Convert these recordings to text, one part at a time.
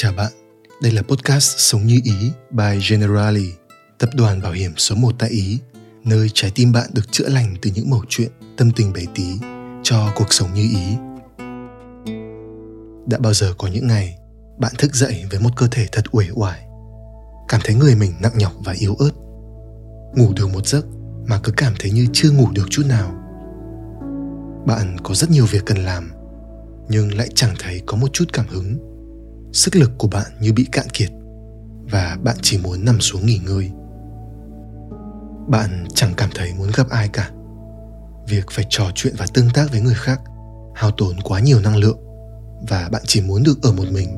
Chào bạn, đây là podcast Sống như Ý by Generali, tập đoàn bảo hiểm số 1 tại Ý, nơi trái tim bạn được chữa lành từ những mẩu chuyện tâm tình bé tí cho cuộc sống như Ý. Đã bao giờ có những ngày bạn thức dậy với một cơ thể thật uể oải, cảm thấy người mình nặng nhọc và yếu ớt, ngủ được một giấc mà cứ cảm thấy như chưa ngủ được chút nào. Bạn có rất nhiều việc cần làm, nhưng lại chẳng thấy có một chút cảm hứng sức lực của bạn như bị cạn kiệt và bạn chỉ muốn nằm xuống nghỉ ngơi. Bạn chẳng cảm thấy muốn gặp ai cả. Việc phải trò chuyện và tương tác với người khác hao tốn quá nhiều năng lượng và bạn chỉ muốn được ở một mình.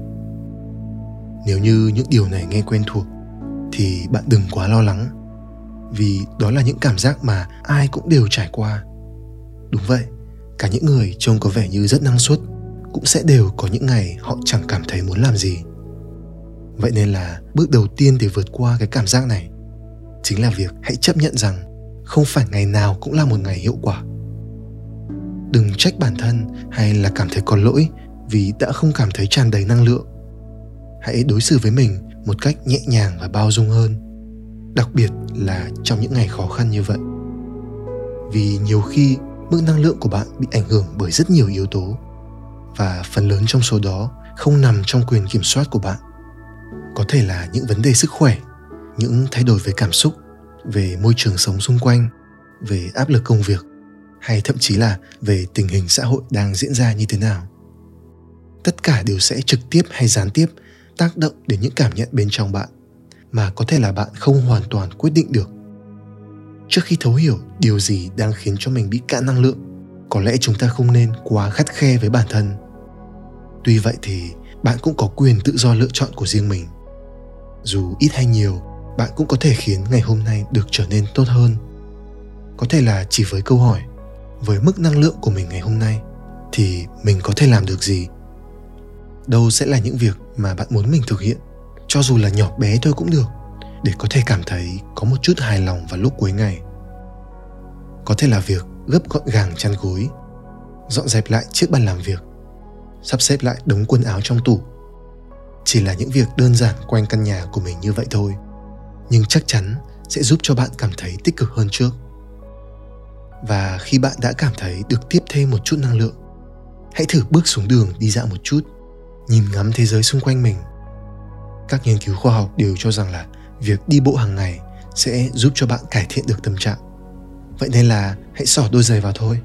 Nếu như những điều này nghe quen thuộc thì bạn đừng quá lo lắng, vì đó là những cảm giác mà ai cũng đều trải qua. Đúng vậy, cả những người trông có vẻ như rất năng suất cũng sẽ đều có những ngày họ chẳng cảm thấy muốn làm gì. Vậy nên là bước đầu tiên để vượt qua cái cảm giác này chính là việc hãy chấp nhận rằng không phải ngày nào cũng là một ngày hiệu quả. Đừng trách bản thân hay là cảm thấy có lỗi vì đã không cảm thấy tràn đầy năng lượng. Hãy đối xử với mình một cách nhẹ nhàng và bao dung hơn, đặc biệt là trong những ngày khó khăn như vậy. Vì nhiều khi mức năng lượng của bạn bị ảnh hưởng bởi rất nhiều yếu tố và phần lớn trong số đó không nằm trong quyền kiểm soát của bạn. Có thể là những vấn đề sức khỏe, những thay đổi về cảm xúc, về môi trường sống xung quanh, về áp lực công việc, hay thậm chí là về tình hình xã hội đang diễn ra như thế nào. Tất cả đều sẽ trực tiếp hay gián tiếp tác động đến những cảm nhận bên trong bạn, mà có thể là bạn không hoàn toàn quyết định được. Trước khi thấu hiểu điều gì đang khiến cho mình bị cạn năng lượng có lẽ chúng ta không nên quá khắt khe với bản thân. Tuy vậy thì, bạn cũng có quyền tự do lựa chọn của riêng mình. Dù ít hay nhiều, bạn cũng có thể khiến ngày hôm nay được trở nên tốt hơn. Có thể là chỉ với câu hỏi, với mức năng lượng của mình ngày hôm nay, thì mình có thể làm được gì? Đâu sẽ là những việc mà bạn muốn mình thực hiện, cho dù là nhỏ bé thôi cũng được, để có thể cảm thấy có một chút hài lòng vào lúc cuối ngày. Có thể là việc gấp gọn gàng chăn gối, dọn dẹp lại chiếc bàn làm việc, sắp xếp lại đống quần áo trong tủ. Chỉ là những việc đơn giản quanh căn nhà của mình như vậy thôi, nhưng chắc chắn sẽ giúp cho bạn cảm thấy tích cực hơn trước. Và khi bạn đã cảm thấy được tiếp thêm một chút năng lượng, hãy thử bước xuống đường đi dạo một chút, nhìn ngắm thế giới xung quanh mình. Các nghiên cứu khoa học đều cho rằng là việc đi bộ hàng ngày sẽ giúp cho bạn cải thiện được tâm trạng vậy nên là hãy xỏ đôi giày vào thôi.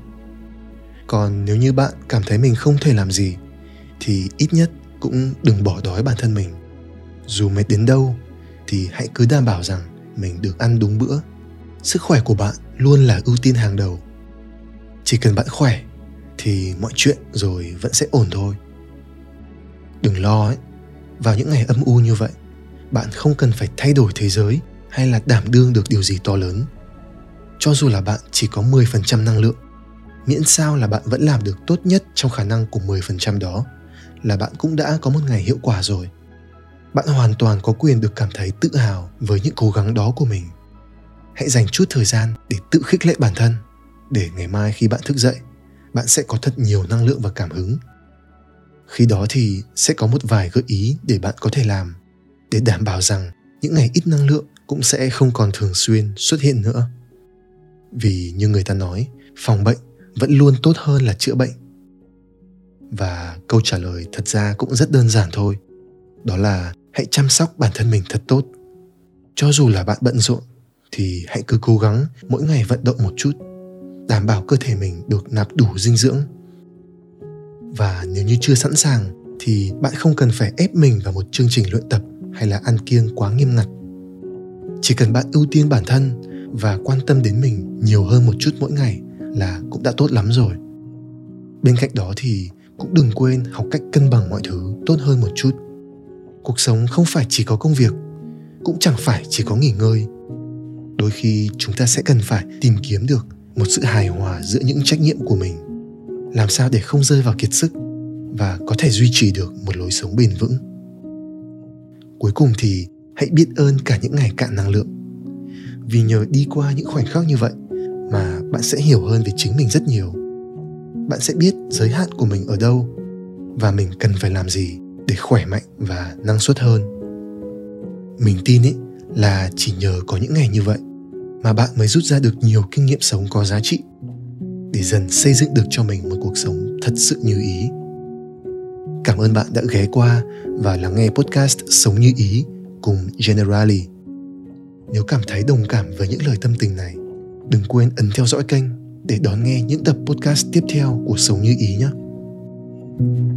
Còn nếu như bạn cảm thấy mình không thể làm gì, thì ít nhất cũng đừng bỏ đói bản thân mình. Dù mệt đến đâu, thì hãy cứ đảm bảo rằng mình được ăn đúng bữa. Sức khỏe của bạn luôn là ưu tiên hàng đầu. Chỉ cần bạn khỏe, thì mọi chuyện rồi vẫn sẽ ổn thôi. Đừng lo ấy, vào những ngày âm u như vậy, bạn không cần phải thay đổi thế giới hay là đảm đương được điều gì to lớn cho dù là bạn chỉ có 10% năng lượng, miễn sao là bạn vẫn làm được tốt nhất trong khả năng của 10% đó, là bạn cũng đã có một ngày hiệu quả rồi. Bạn hoàn toàn có quyền được cảm thấy tự hào với những cố gắng đó của mình. Hãy dành chút thời gian để tự khích lệ bản thân, để ngày mai khi bạn thức dậy, bạn sẽ có thật nhiều năng lượng và cảm hứng. Khi đó thì sẽ có một vài gợi ý để bạn có thể làm, để đảm bảo rằng những ngày ít năng lượng cũng sẽ không còn thường xuyên xuất hiện nữa vì như người ta nói, phòng bệnh vẫn luôn tốt hơn là chữa bệnh. Và câu trả lời thật ra cũng rất đơn giản thôi. Đó là hãy chăm sóc bản thân mình thật tốt. Cho dù là bạn bận rộn, thì hãy cứ cố gắng mỗi ngày vận động một chút, đảm bảo cơ thể mình được nạp đủ dinh dưỡng. Và nếu như chưa sẵn sàng, thì bạn không cần phải ép mình vào một chương trình luyện tập hay là ăn kiêng quá nghiêm ngặt. Chỉ cần bạn ưu tiên bản thân và quan tâm đến mình nhiều hơn một chút mỗi ngày là cũng đã tốt lắm rồi. Bên cạnh đó thì cũng đừng quên học cách cân bằng mọi thứ tốt hơn một chút. Cuộc sống không phải chỉ có công việc, cũng chẳng phải chỉ có nghỉ ngơi. Đôi khi chúng ta sẽ cần phải tìm kiếm được một sự hài hòa giữa những trách nhiệm của mình. Làm sao để không rơi vào kiệt sức và có thể duy trì được một lối sống bền vững. Cuối cùng thì hãy biết ơn cả những ngày cạn năng lượng vì nhờ đi qua những khoảnh khắc như vậy mà bạn sẽ hiểu hơn về chính mình rất nhiều. Bạn sẽ biết giới hạn của mình ở đâu và mình cần phải làm gì để khỏe mạnh và năng suất hơn. Mình tin ý là chỉ nhờ có những ngày như vậy mà bạn mới rút ra được nhiều kinh nghiệm sống có giá trị để dần xây dựng được cho mình một cuộc sống thật sự như ý. Cảm ơn bạn đã ghé qua và lắng nghe podcast sống như ý cùng generali nếu cảm thấy đồng cảm với những lời tâm tình này, đừng quên ấn theo dõi kênh để đón nghe những tập podcast tiếp theo của sống như ý nhé. thank you